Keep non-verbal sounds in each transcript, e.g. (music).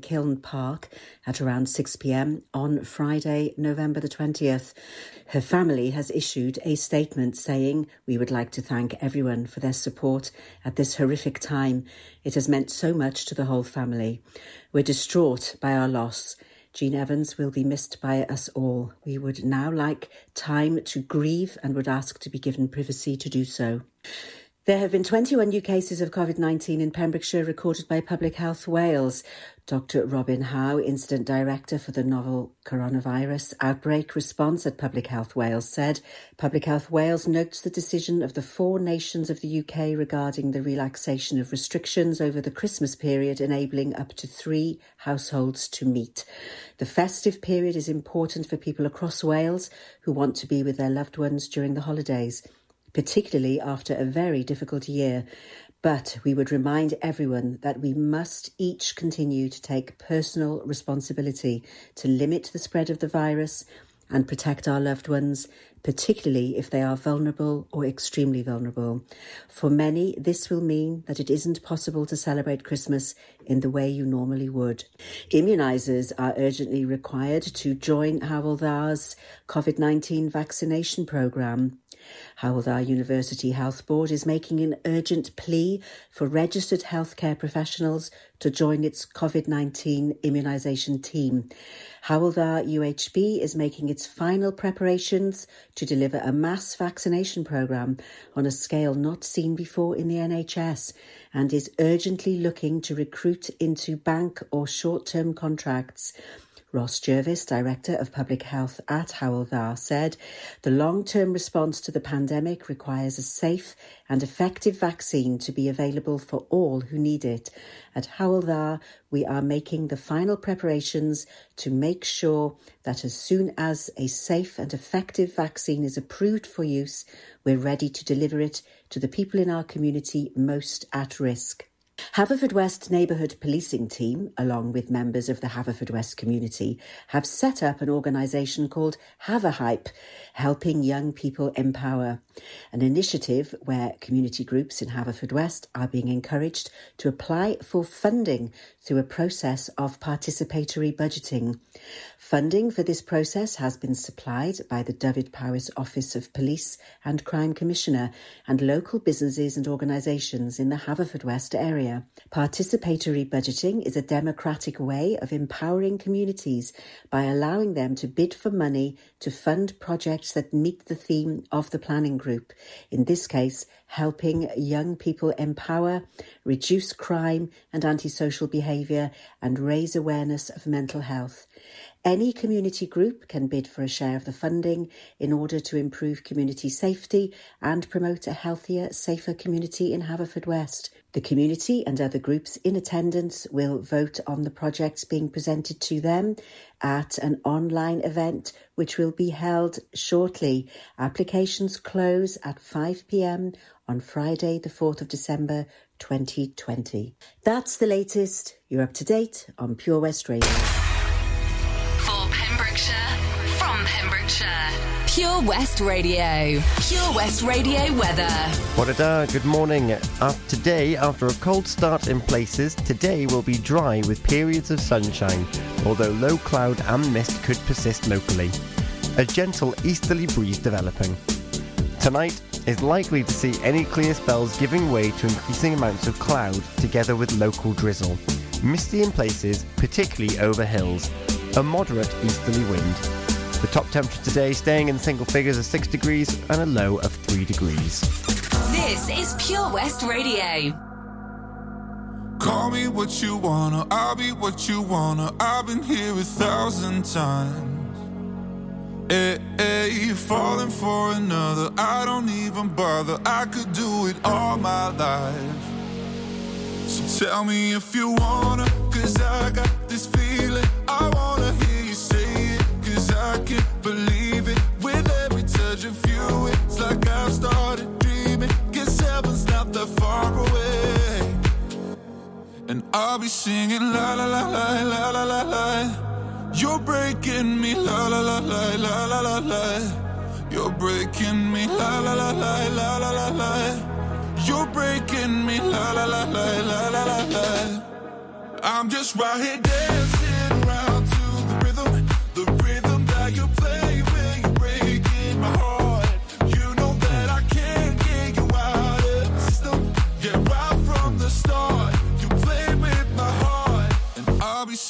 Kiln Park at around 6 pm on Friday, November the 20th. Her family has issued a statement saying, We would like to thank everyone for their support at this horrific time. It has meant so much to the whole family. We're distraught by our loss. Jean Evans will be missed by us all. We would now like time to grieve and would ask to be given privacy to do so. There have been 21 new cases of COVID 19 in Pembrokeshire recorded by Public Health Wales. Dr. Robin Howe, Incident Director for the novel coronavirus outbreak response at Public Health Wales, said Public Health Wales notes the decision of the four nations of the UK regarding the relaxation of restrictions over the Christmas period, enabling up to three households to meet. The festive period is important for people across Wales who want to be with their loved ones during the holidays particularly after a very difficult year. But we would remind everyone that we must each continue to take personal responsibility to limit the spread of the virus and protect our loved ones, particularly if they are vulnerable or extremely vulnerable. For many, this will mean that it isn't possible to celebrate Christmas in the way you normally would. Immunisers are urgently required to join Hywel Dda's COVID 19 vaccination programme. Hywel Dda University Health Board is making an urgent plea for registered healthcare professionals to join its COVID 19 immunisation team. Hywel Dda UHB is making its final preparations to deliver a mass vaccination programme on a scale not seen before in the NHS and is urgently looking to recruit into bank or short term contracts. Ros Jervis, Director of Public Health at Hywel Dda, said the long-term response to the pandemic requires a safe and effective vaccine to be available for all who need it. At Hywel Dda, we are making the final preparations to make sure that as soon as a safe and effective vaccine is approved for use, we're ready to deliver it to the people in our community most at risk. Haverfordwest Neighbourhood Policing Team, along with members of the Haverfordwest community, have set up an organisation called Haverhype, helping young people empower. An initiative where community groups in Haverfordwest are being encouraged to apply for funding through a process of participatory budgeting. Funding for this process has been supplied by the Dyfed-Powys Office of Police and Crime Commissioner and local businesses and organisations in the Haverfordwest area. Participatory budgeting is a democratic way of empowering communities by allowing them to bid for money to fund projects that meet the theme of the planning group. In this case, helping young people empower, reduce crime and antisocial behaviour, and raise awareness of mental health. Any community group can bid for a share of the funding in order to improve community safety and promote a healthier, safer community in Haverfordwest. The community and other groups in attendance will vote on the projects being presented to them at an online event which will be held shortly. Applications close at 5 pm on Friday, the 4th of December 2020. That's the latest. You're up to date on Pure West Radio. Pure West Radio. Pure West Radio weather. What a day. Good morning. Uh, today, after a cold start in places, today will be dry with periods of sunshine, although low cloud and mist could persist locally. A gentle easterly breeze developing. Tonight is likely to see any clear spells giving way to increasing amounts of cloud together with local drizzle. Misty in places, particularly over hills. A moderate easterly wind. The top temperature today staying in single figures of 6 degrees and a low of 3 degrees. This is Pure West Radio. Call me what you wanna, I'll be what you wanna. I've been here a thousand times. Eh, eh, hey, hey, falling for another, I don't even bother. I could do it all my life. So tell me if you wanna, cause I got this feeling. That far away. And I'll be singing la la la la la la la la. You're breaking me la la la la la la la la. You're breaking me la la la la la la la la. You're breaking me la la la la la la la la. I'm just right here dancing around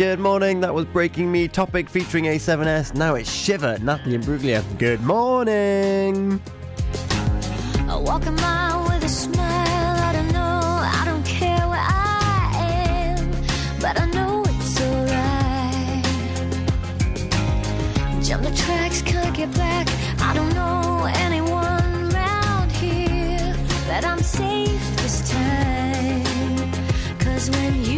Good morning, that was Breaking Me topic featuring A7S. Now it's Shiver, Natalie Imbruglia. Good morning. I walk a mile with a smile. I don't know, I don't care where I am, but I know it's alright. Jump the tracks, can't get back. I don't know anyone here, but I'm safe this time. Cause when you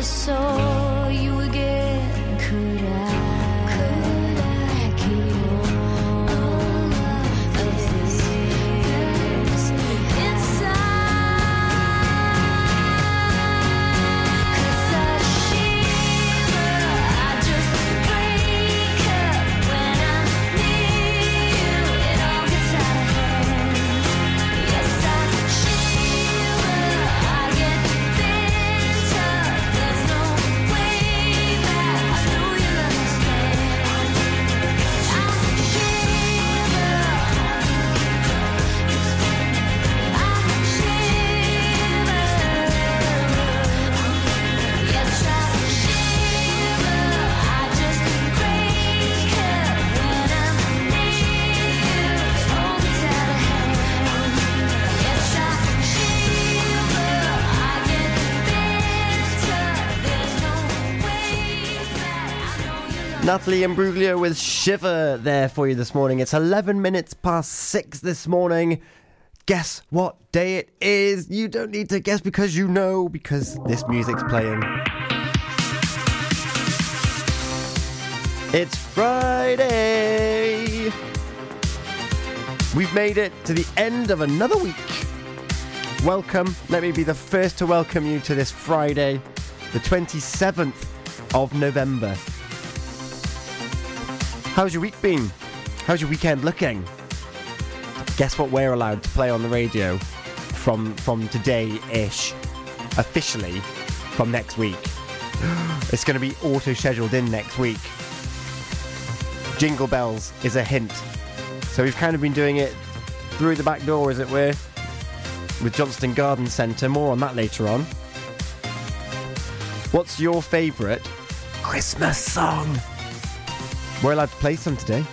never saw you again, could I? Could I Natalie Imbruglia with Shiver there for you this morning. It's 11 minutes past 6 this morning. Guess what day it is? You don't need to guess because you know, because this music's playing. It's Friday! We've made it to the end of another week. Welcome. Let me be the first to welcome you to this Friday, the 27th of November. How's your week been? How's your weekend looking? Guess what we're allowed to play on the radio from from today-ish, officially from next week. (gasps) It's going to be auto scheduled in next week. Jingle bells is a hint. So we've kind of been doing it through the back door, as it were, with Johnston Garden Centre. More on that later on. What's your favourite Christmas song? We're allowed to play some today.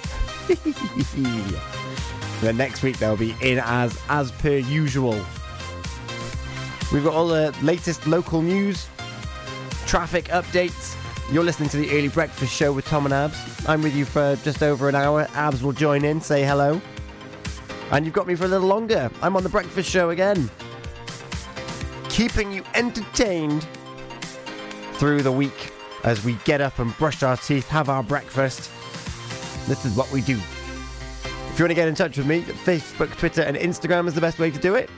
(laughs) then next week they'll be in as as per usual. We've got all the latest local news, traffic updates. You're listening to the early breakfast show with Tom and Abz. I'm with you for just over an hour. Abz will join in, say hello. And you've got me for a little longer. I'm on the breakfast show again. Keeping you entertained through the week as we get up and brush our teeth, have our breakfast. This is what we do. If you want to get in touch with me, Facebook, Twitter, and Instagram is the best way to do it.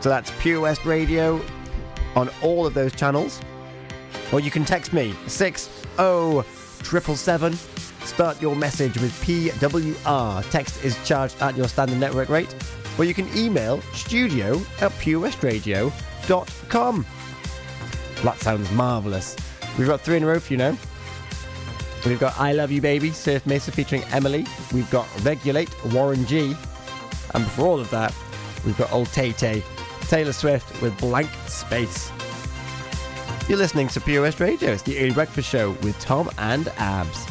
So that's Pure West Radio on all of those channels. Or you can text me 60777. Start your message with PWR. Text is charged at your standard network rate. Or you can email studio at purewestradio.com. That sounds marvellous. We've got three in a row for you now. We've got I Love You Baby, Surf Mesa featuring Emilee. We've got Regulate, Warren G. And before all of that, we've got Old Tay Tay, Taylor Swift with Blank Space. You're listening to Pure West Radio. It's the early breakfast show with Tom and Abz.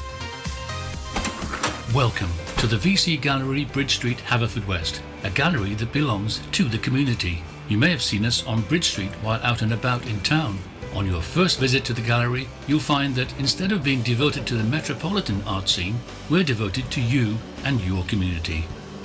Welcome to the VC Gallery, Bridge Street, Haverfordwest, a gallery that belongs to the community. You may have seen us on Bridge Street while out and about in town. On your first visit to the gallery, you'll find that instead of being devoted to the metropolitan art scene, we're devoted to you and your community.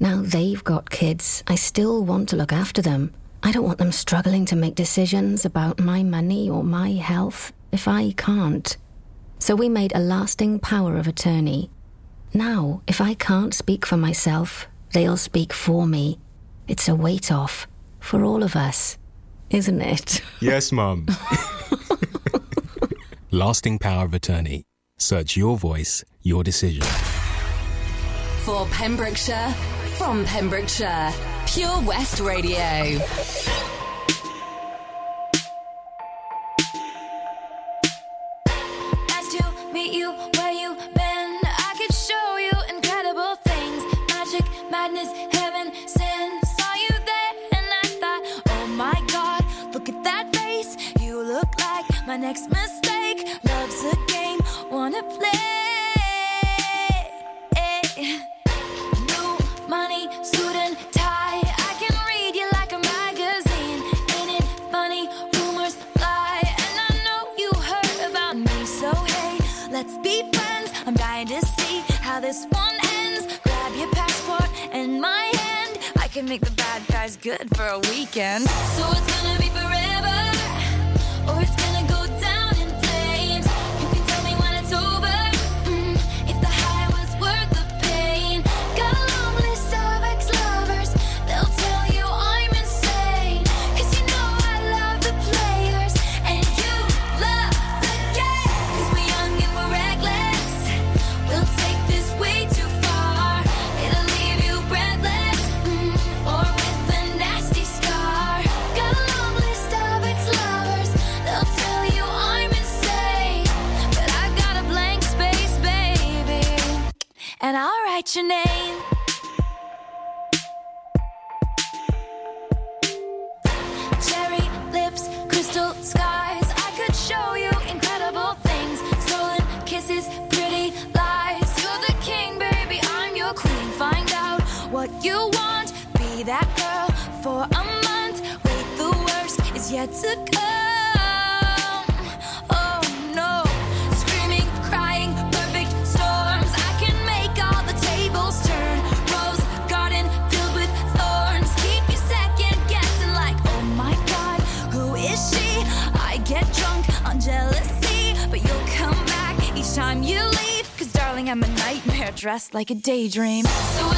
Now they've got kids. I still want to look after them. I don't want them struggling to make decisions about my money or my health if I can't. So we made a lasting power of attorney. Now, if I can't speak for myself, they'll speak for me. It's a weight off for all of us, isn't it? (laughs) Yes, Mum. Lasting power of attorney. Search your voice, your decision. For Pembrokeshire, from Pembrokeshire, Pure West Radio. Nice to meet you where you been. I make the bad guys good for a weekend. So it's gonna be forever, or it's gonna like a daydream. So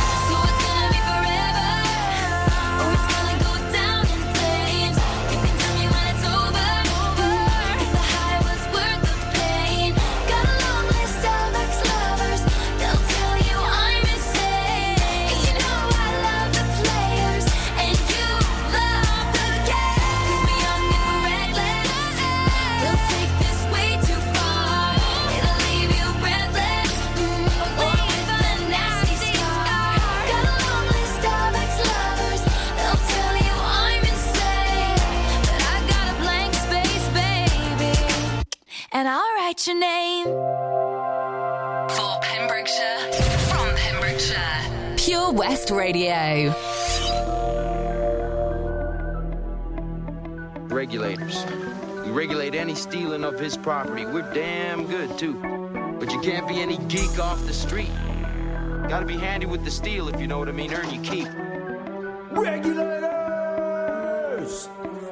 And I'll write your name. For Pembrokeshire, from Pembrokeshire, Pure West Radio. Regulators. We regulate any stealing of his property. We're damn good, too. But you can't be any geek off the street. Gotta be handy with the steel, if you know what I mean. Earn your keep. Regulators!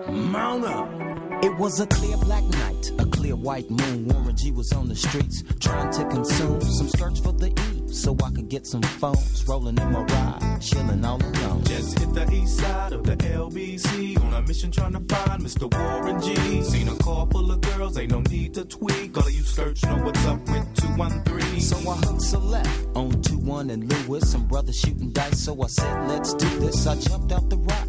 Mount up! It was a clear black night, a clear white moon. Warren G was on the streets trying to consume some skirts for the E so I could get some phones. Rolling in my ride, chilling all alone. Just hit the east side of the LBC on a mission trying to find Mr. Warren G. Seen a car full of girls, ain't no need to tweak. All of you search know what's up with 213. So I hooked select on 2 1 and Lewis. Some brothers shooting dice, so I said, let's do this. I jumped out the ride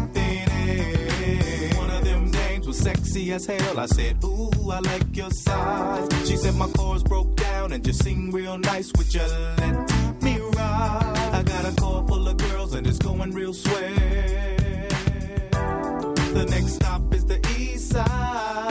was sexy as hell. I said, Ooh, I like your size. She said my chords broke down and just sing real nice. Would you let me ride? I got a car full of girls and it's going real swell. The next stop is the East Side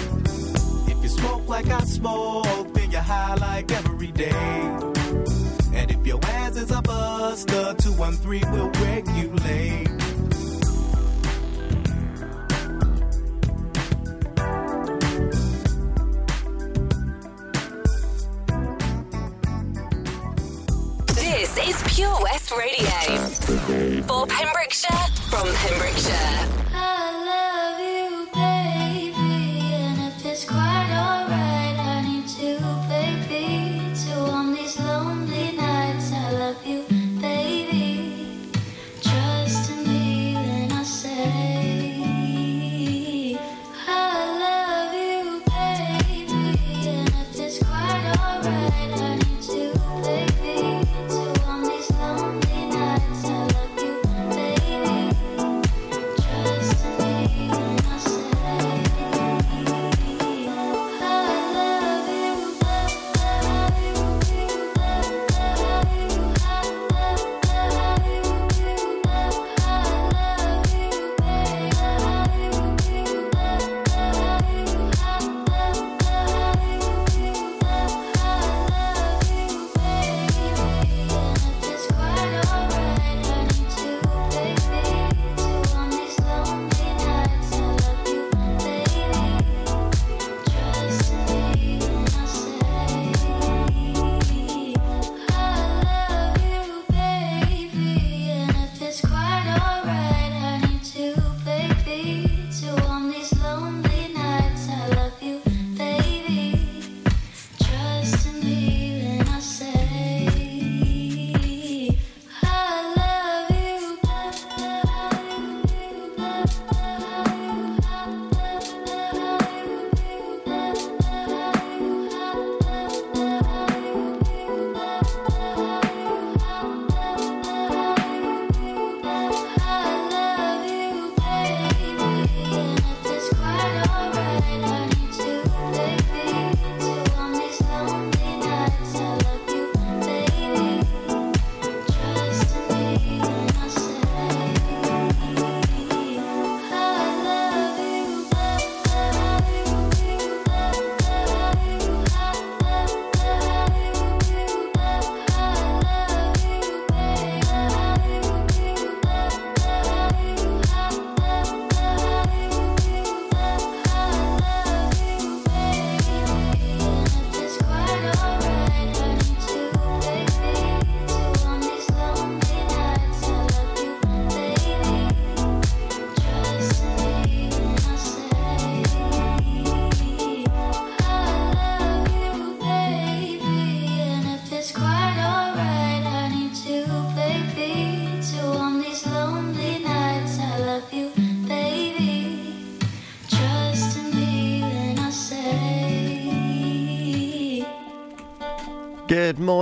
You smoke like I smoke, then you're high like every day. And if your ass is a buster, 213 will regulate. This is Pure West Radio. For Pembrokeshire, from Pembrokeshire.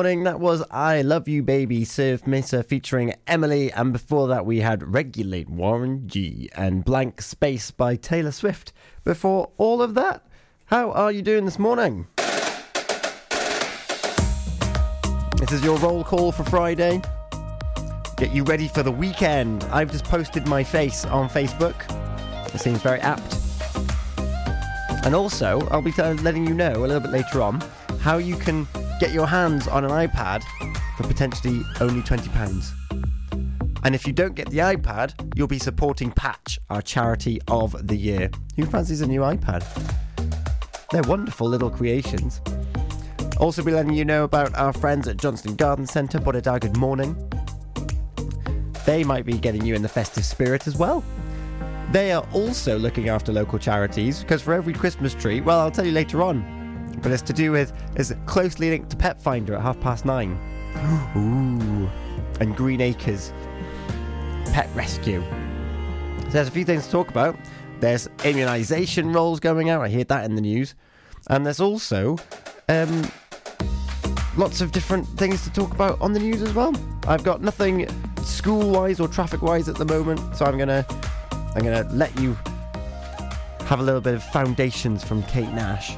Morning. That was I Love You Baby Surf Mesa featuring Emilee. And before that, we had Regulate Warren G and Blank Space by Taylor Swift. Before all of that, how are you doing this morning? This is your roll call for Friday. Get you ready for the weekend. I've just posted my face on Facebook. It seems very apt. And also, I'll be letting you know a little bit later on how you can get your hands on an iPad for potentially only £20. And if you don't get the iPad, you'll be supporting Patch, our charity of the year. Who fancies a new iPad? They're wonderful little creations. Also, be letting you know about our friends at Johnston Garden Centre, Bodada Good Morning. They might be getting you in the festive spirit as well. They are also looking after local charities because for every Christmas tree, well, I'll tell you later on, but it's to do with is closely linked to Pet Finder at half past nine. (gasps) Ooh, and Green Acres Pet Rescue. So there's a few things to talk about. There's immunisation rolls going out. I hear that in the news, and there's also um, lots of different things to talk about on the news as well. I've got nothing school-wise or traffic-wise at the moment, so I'm gonna I'm gonna let you have a little bit of foundations from Kate Nash.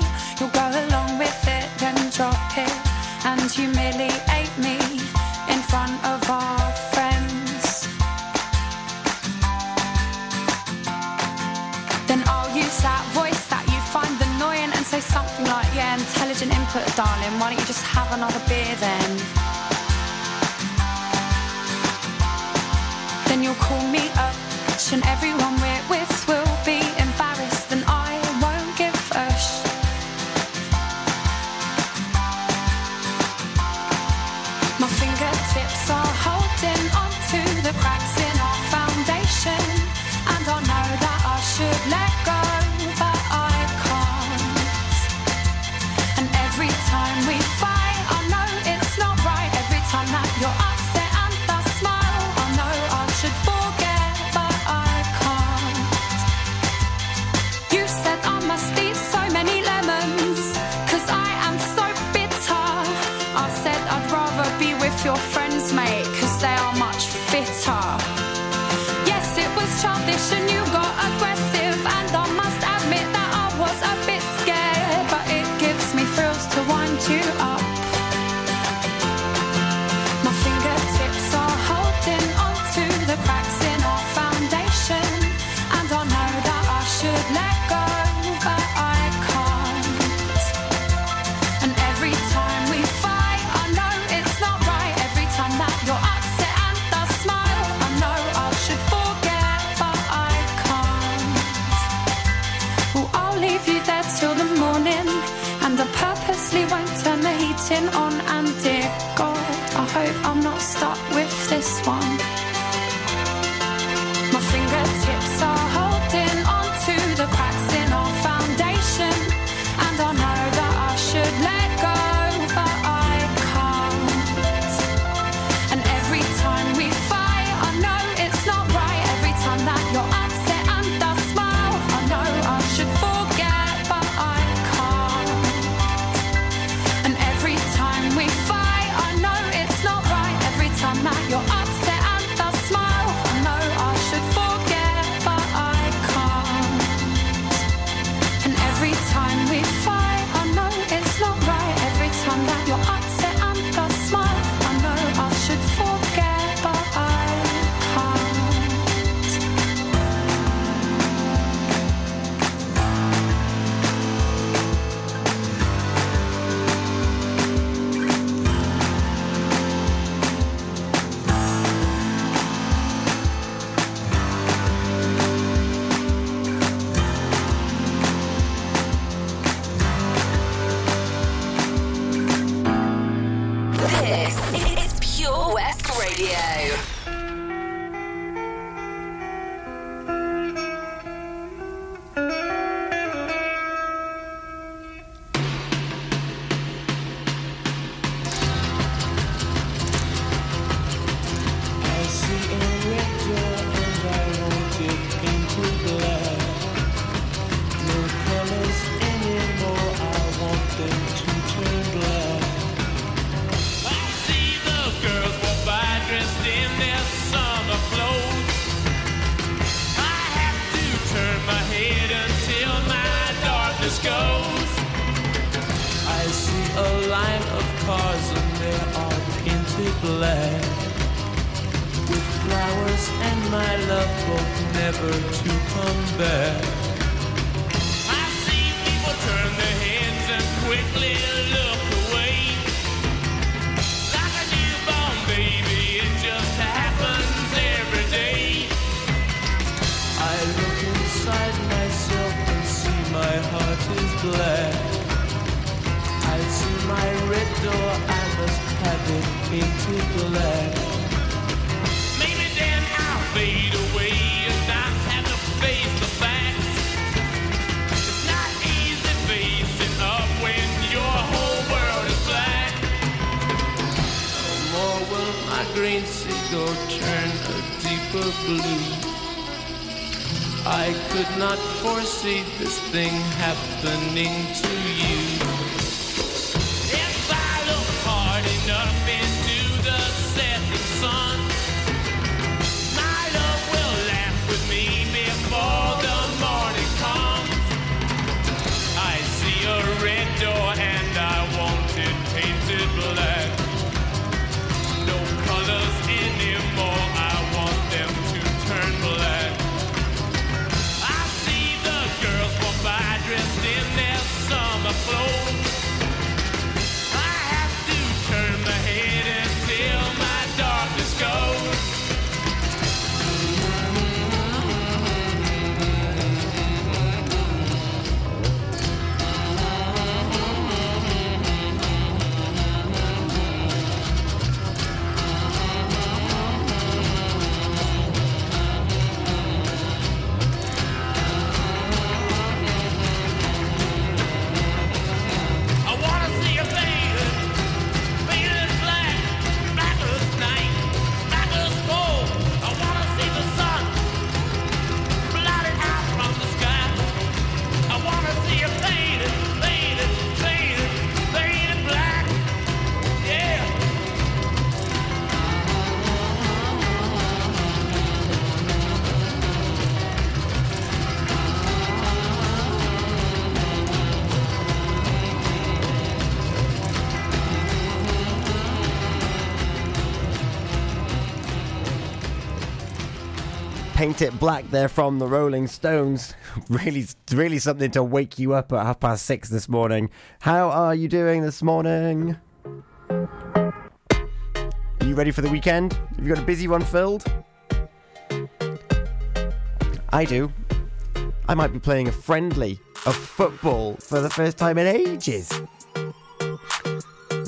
then. Then you'll call me up and every. It Black there from the Rolling Stones. (laughs) Really, really something to wake you up at half past six this morning. How are you doing this morning? Are you ready for the weekend? Have you got a busy one filled? I do. I might be playing a friendly of football for the first time in ages.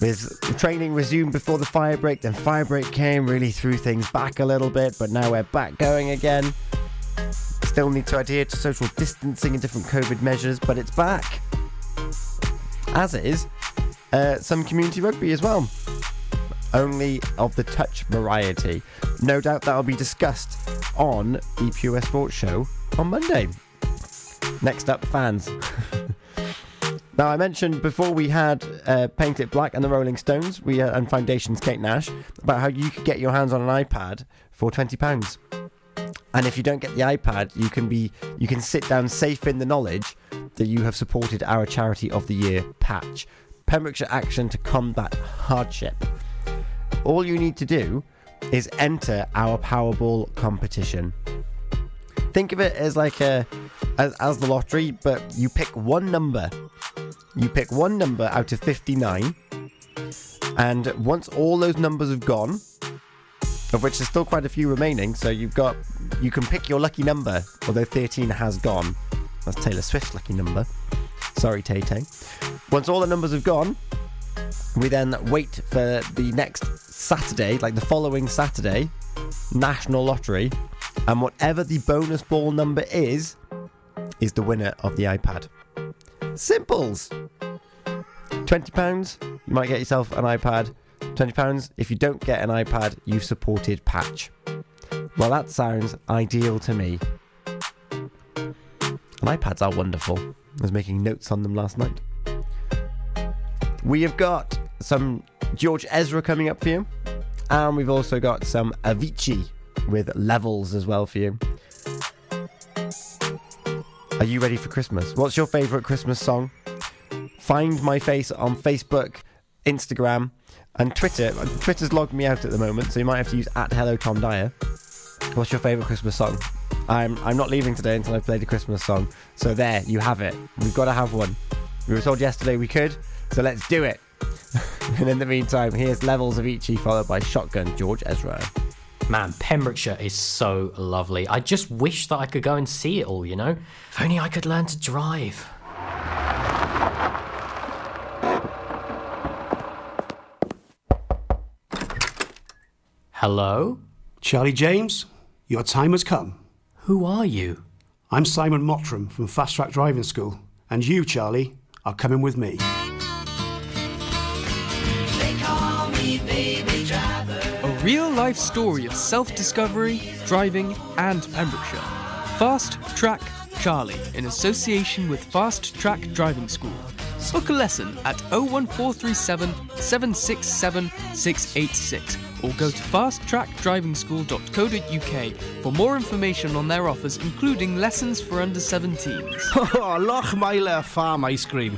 With training resumed before the fire break, then fire break came, really threw things back a little bit, but now we're back going again. Still need to adhere to social distancing and different COVID measures, but it's back. As is uh, some community rugby as well. Only of the touch variety. No doubt that'll be discussed on the Pure Sports Show on Monday. Next up, fans. (laughs) Now, I mentioned before we had uh, Paint It Black and the Rolling Stones we uh, and Foundations Kate Nash about how you could get your hands on an iPad for twenty pounds, and if you don't get the iPad, you can be you can sit down safe in the knowledge that you have supported our charity of the year, Patch, Pembrokeshire Action to Combat Hardship. All you need to do is enter our Powerball competition. Think of it as like a as, as the lottery, but you pick one number. You pick one number out of 59, and once all those numbers have gone, of which there's still quite a few remaining, so you've got you can pick your lucky number, although 13 has gone. That's Taylor Swift's lucky number. Sorry, Tay Tay. Once all the numbers have gone, we then wait for the next Saturday, like the following Saturday, National Lottery, and whatever the bonus ball number is, is the winner of the iPad. Simples. £20, you might get yourself an iPad. £20, if you don't get an iPad, you've supported Patch. Well, that sounds ideal to me. And iPads are wonderful. I was making notes on them last night. We have got some George Ezra coming up for you. And we've also got some Avicii with levels as well for you. Are you ready for Christmas? What's your favourite Christmas song? Find my face on Facebook, Instagram, and Twitter. Twitter's logged me out at the moment, so you might have to use at Hello Tom Dyer. What's your favourite Christmas song? I'm I'm not leaving today until I've played a Christmas song. So there, you have it. We've got to have one. We were told yesterday we could, so let's do it. (laughs) and in the meantime, here's Levels Avicii followed by Shotgun George Ezra. Man, Pembrokeshire is so lovely. I just wish that I could go and see it all, you know? If only I could learn to drive. Hello? Charlie James, your time has come. Who are you? I'm Simon Mottram from Fast Track Driving School, and you, Charlie, are coming with me. Real life story of self discovery, driving, and Pembrokeshire. Fast Track Charlie in association with Fast Track Driving School. Book a lesson at 01437 767 686 or go to fasttrackdrivingschool.co.uk for more information on their offers, including lessons for under 17s. (laughs) Oh, Lochmeyler Farm Ice Cream.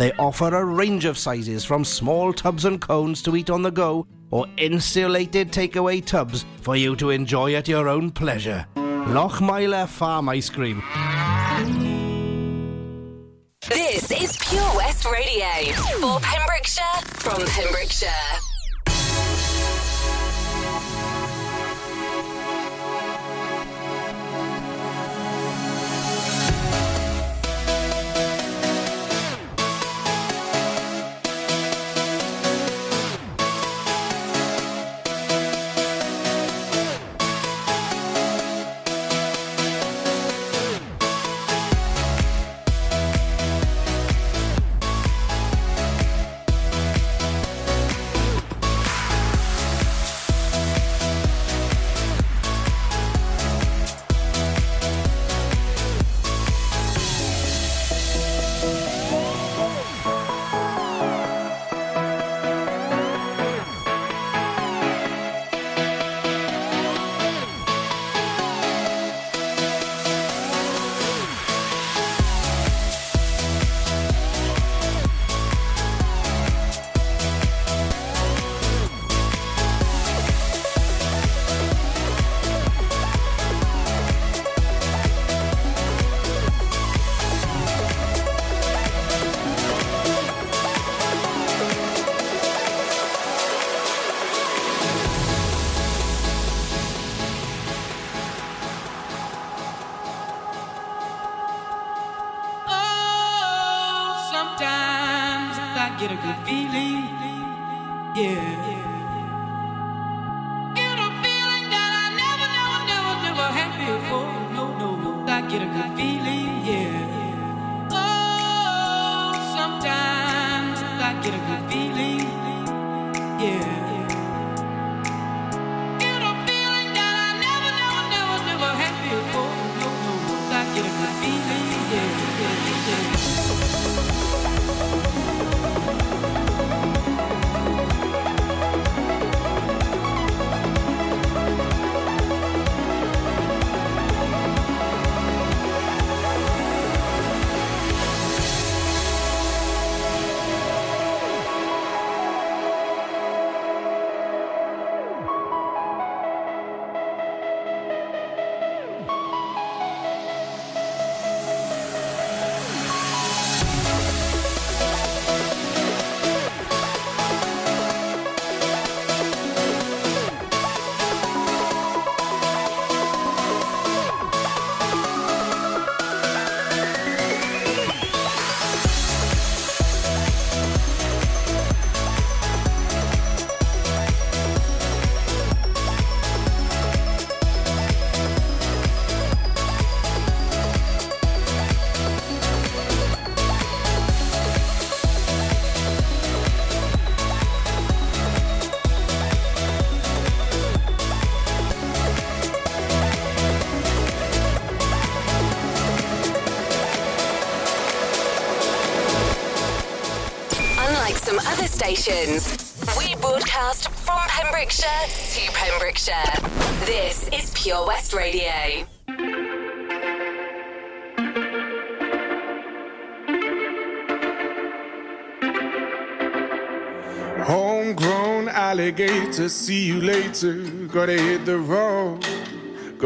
They offer a range of sizes from small tubs and cones to eat on the go or insulated takeaway tubs for you to enjoy at your own pleasure. Lochmeyler Farm Ice Cream. This is Pure West Radio for Pembrokeshire from Pembrokeshire.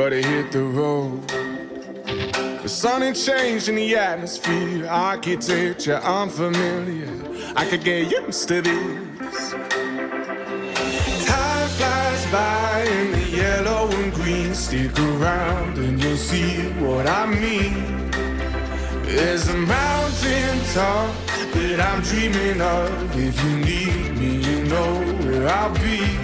Gotta hit the road. The sun ain't changed in the atmosphere, architecture unfamiliar. I could get used to this. Time flies by in the yellow and green. Stick around and you'll see what I mean. There's a mountain top that I'm dreaming of. If you need me, you know where I'll be.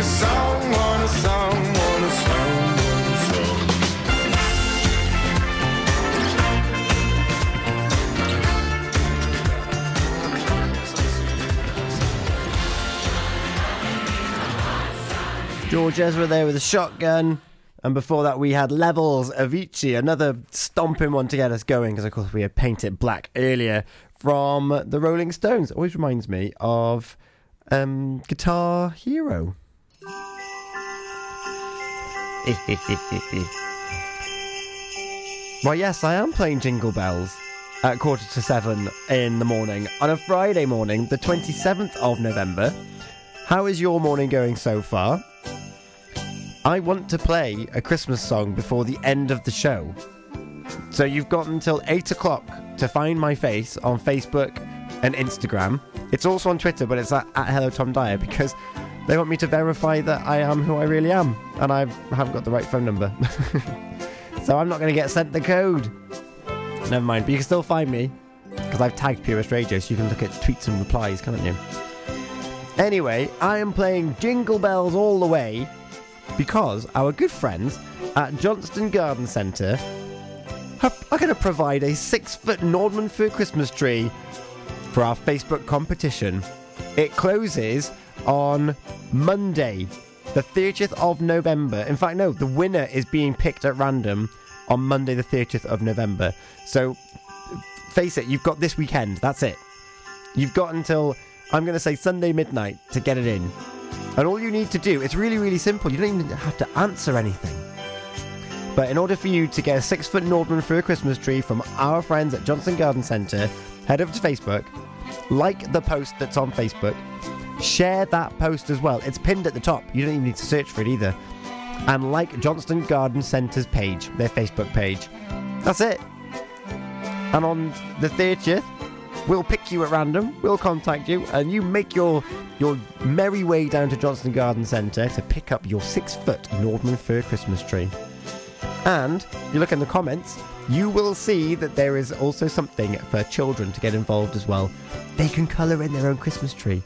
A someone. George Ezra there with a shotgun. And before that, we had Levels Avicii, another stomping one to get us going, because of course we had Paint It Black earlier from the Rolling Stones. Always reminds me of um, Guitar Hero. (laughs) Well, yes, I am playing Jingle Bells at quarter to seven in the morning on a Friday morning, the 27th of November. How is your morning going so far? I want to play a Christmas song before the end of the show. So you've got until 8 o'clock to find my face on Facebook and Instagram. It's also on Twitter, but it's at, at Hello Tom Dyer because they want me to verify that I am who I really am, and I haven't got the right phone number. (laughs) so I'm not going to get sent the code. Never mind, but you can still find me because I've tagged Pure West Radio, so you can look at tweets and replies, can't you? Anyway, I am playing Jingle Bells all the way because our good friends at Johnston Garden Centre are, going to provide a six foot Nordmann fir Christmas tree for our Facebook competition. It closes on Monday, the 30th of November. In fact, no, the winner is being picked at random on Monday, the 30th of November. So, face it, you've got this weekend. That's it. You've got until, I'm going to say Sunday midnight to get it in. And all you need to do, it's really, really simple. You don't even have to answer anything. But in order for you to get a six foot Nordmann fir Christmas tree from our friends at Johnston Garden Centre, head over to Facebook, like the post that's on Facebook, share that post as well. It's pinned at the top. You don't even need to search for it either. and like Johnston Garden Centre's page, their Facebook page. That's it. And on the 30th, we'll pick you at random, we'll contact you, and you make your your merry way down to Johnston Garden Centre to pick up your six foot Nordmann fir Christmas tree. And you look in the comments, you will see that there is also something for children to get involved as well. They can colour in their own Christmas tree.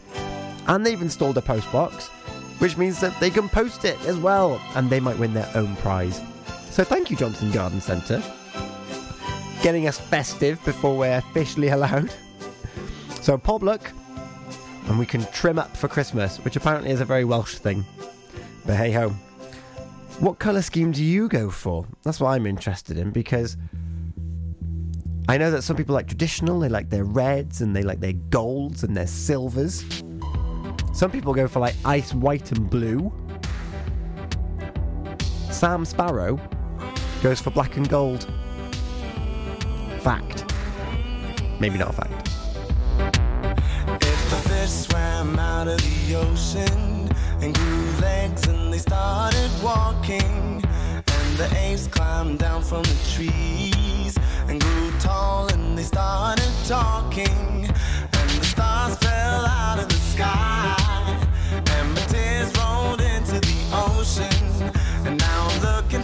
And they've installed a post box, which means that they can post it as well, and they might win their own prize. So thank you, Johnston Garden Centre, getting us festive before we're officially allowed. So pop look, and we can trim up for Christmas, which apparently is a very Welsh thing. But hey ho. What colour scheme do you go for? That's what I'm interested in because I know that some people like traditional, they like their reds and they like their golds and their silvers. Some people go for like ice white and blue. Sam Sparro goes for black and gold. Fact. Maybe not a fact. If the fish swam out of the ocean and grew legs and they started walking, and the apes climbed down from the trees and grew tall and they started talking, and the stars fell out of the sky, and my tears rolled into the ocean, and now I'm looking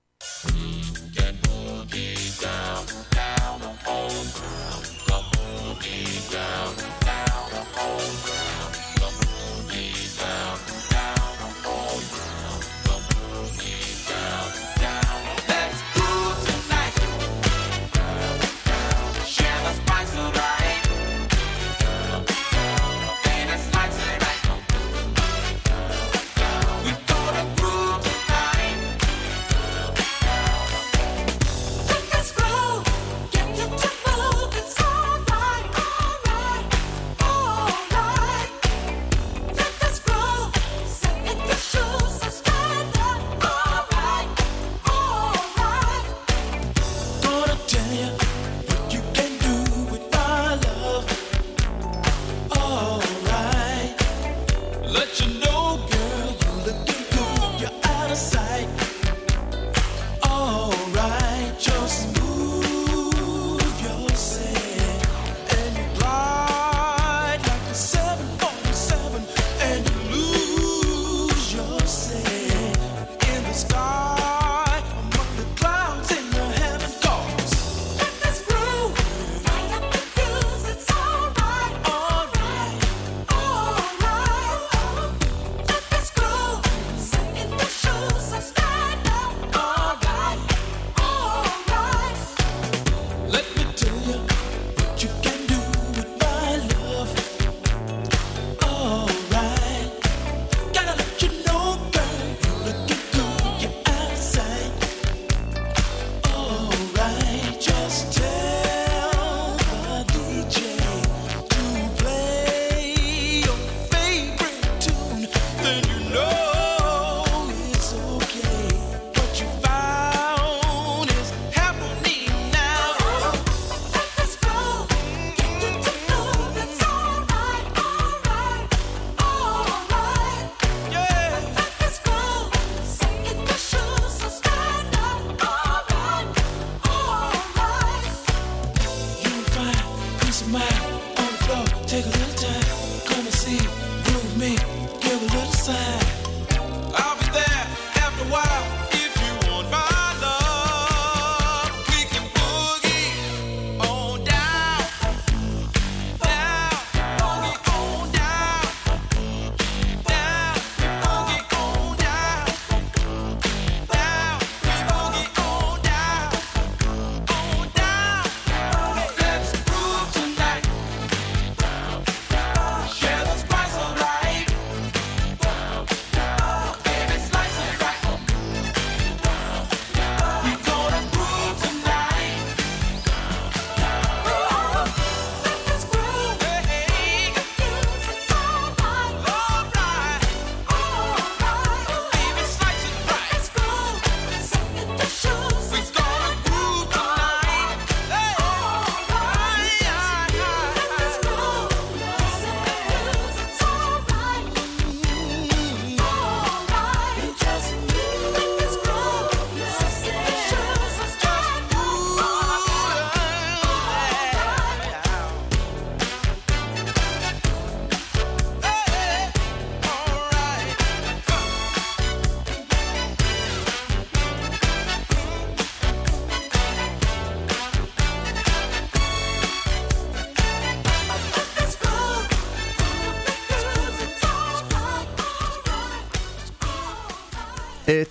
Take a little time, come and see,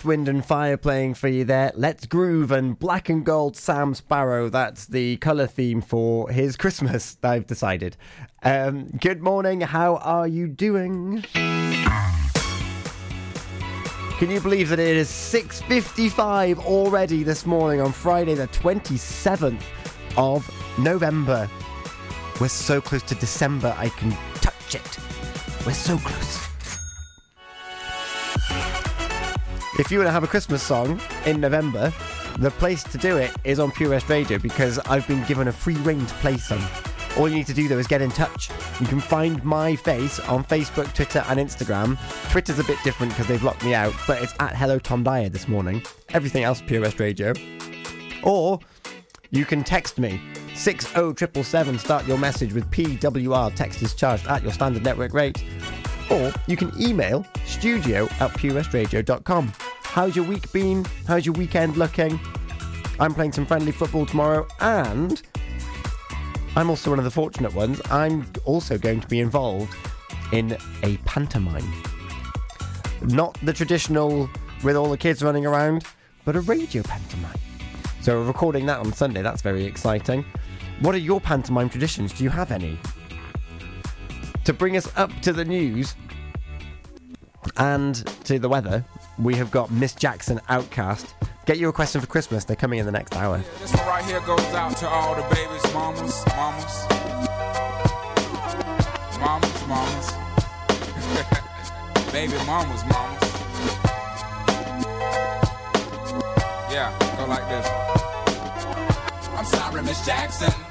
Earth, Wind and Fire playing for you there. Let's Groove and Black and Gold Sam Sparro. That's the colour theme for his Christmas, I've decided. Um, good morning, how are you doing? Can you believe that it is 6.55 already this morning on Friday the 27th of November? We're so close to December, I can touch it. We're so close. If you want to have a Christmas song in November, the place to do it is on Pure West Radio because I've been given a free reign to play some. All you need to do though is get in touch. You can find my face on Facebook, Twitter, and Instagram. Twitter's a bit different because they've locked me out, but it's at Hello Tom Dyer this morning. Everything else Pure West Radio. Or you can text me 60777. Start your message with PWR. Text is charged at your standard network rate. Or you can email studio at purewestradio.com. How's your week been? How's your weekend looking? I'm playing some friendly football tomorrow and I'm also one of the fortunate ones. I'm also going to be involved in a pantomime. Not the traditional with all the kids running around, but a radio pantomime. So we're recording that on Sunday. That's very exciting. What are your pantomime traditions? Do you have any? To bring us up to the news and to the weather, we have got Miss Jackson Outkast. Get you a question for Christmas. They're coming in the next hour. This one right here goes out to all the babies, mamas, mamas. Mamas, mamas. (laughs) Baby mamas, mamas. Yeah, go like this. I'm sorry, Miss Jackson.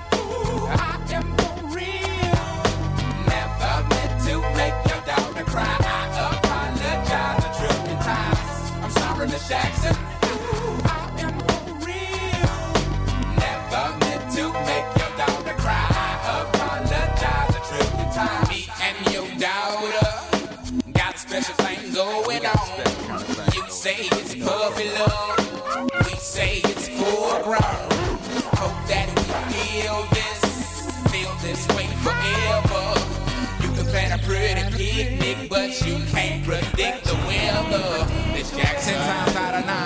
Jackson. I real. Never meant to make your daughter cry. Apologize. Me and your daughter got special going on. You say it's puppy love. We say it's full. Hope that we feel this, feel this way forever. You can plan a pretty picnic, but you can't predict the weather. Jackson. Ten times out of nine.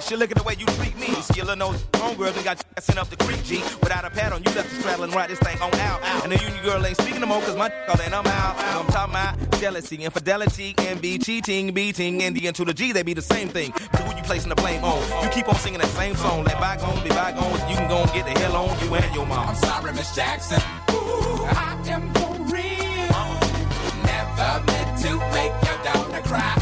She look at the way you treat me. Skillin' no homegirl done got you sent up the creek, G. Without a pad on, you left the and ride this thing on out. And the union girl ain't speaking no more, cause my all and I'm out. I'm talking about jealousy, infidelity, envy, cheating, beating, and the N to the G, they be the same thing. So who you placing the blame on? You keep on singing that same song. Let bygones be bygones. You can go and get the hell on you and your mom. I'm sorry, Miss Jackson. Ooh, I am for real. Never meant to make your daughter cry.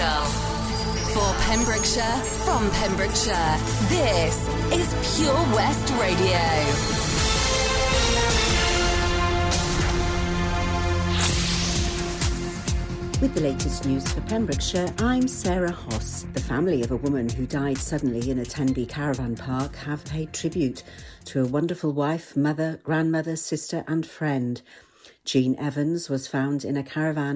Spittle. For Pembrokeshire, from Pembrokeshire, this is Pure West Radio. With the latest news for Pembrokeshire, I'm Sarah Hoss. The family of a woman who died suddenly in a Tenby caravan park have paid tribute to a wonderful wife, mother, grandmother, sister, and friend. Jean Evans was found in a caravan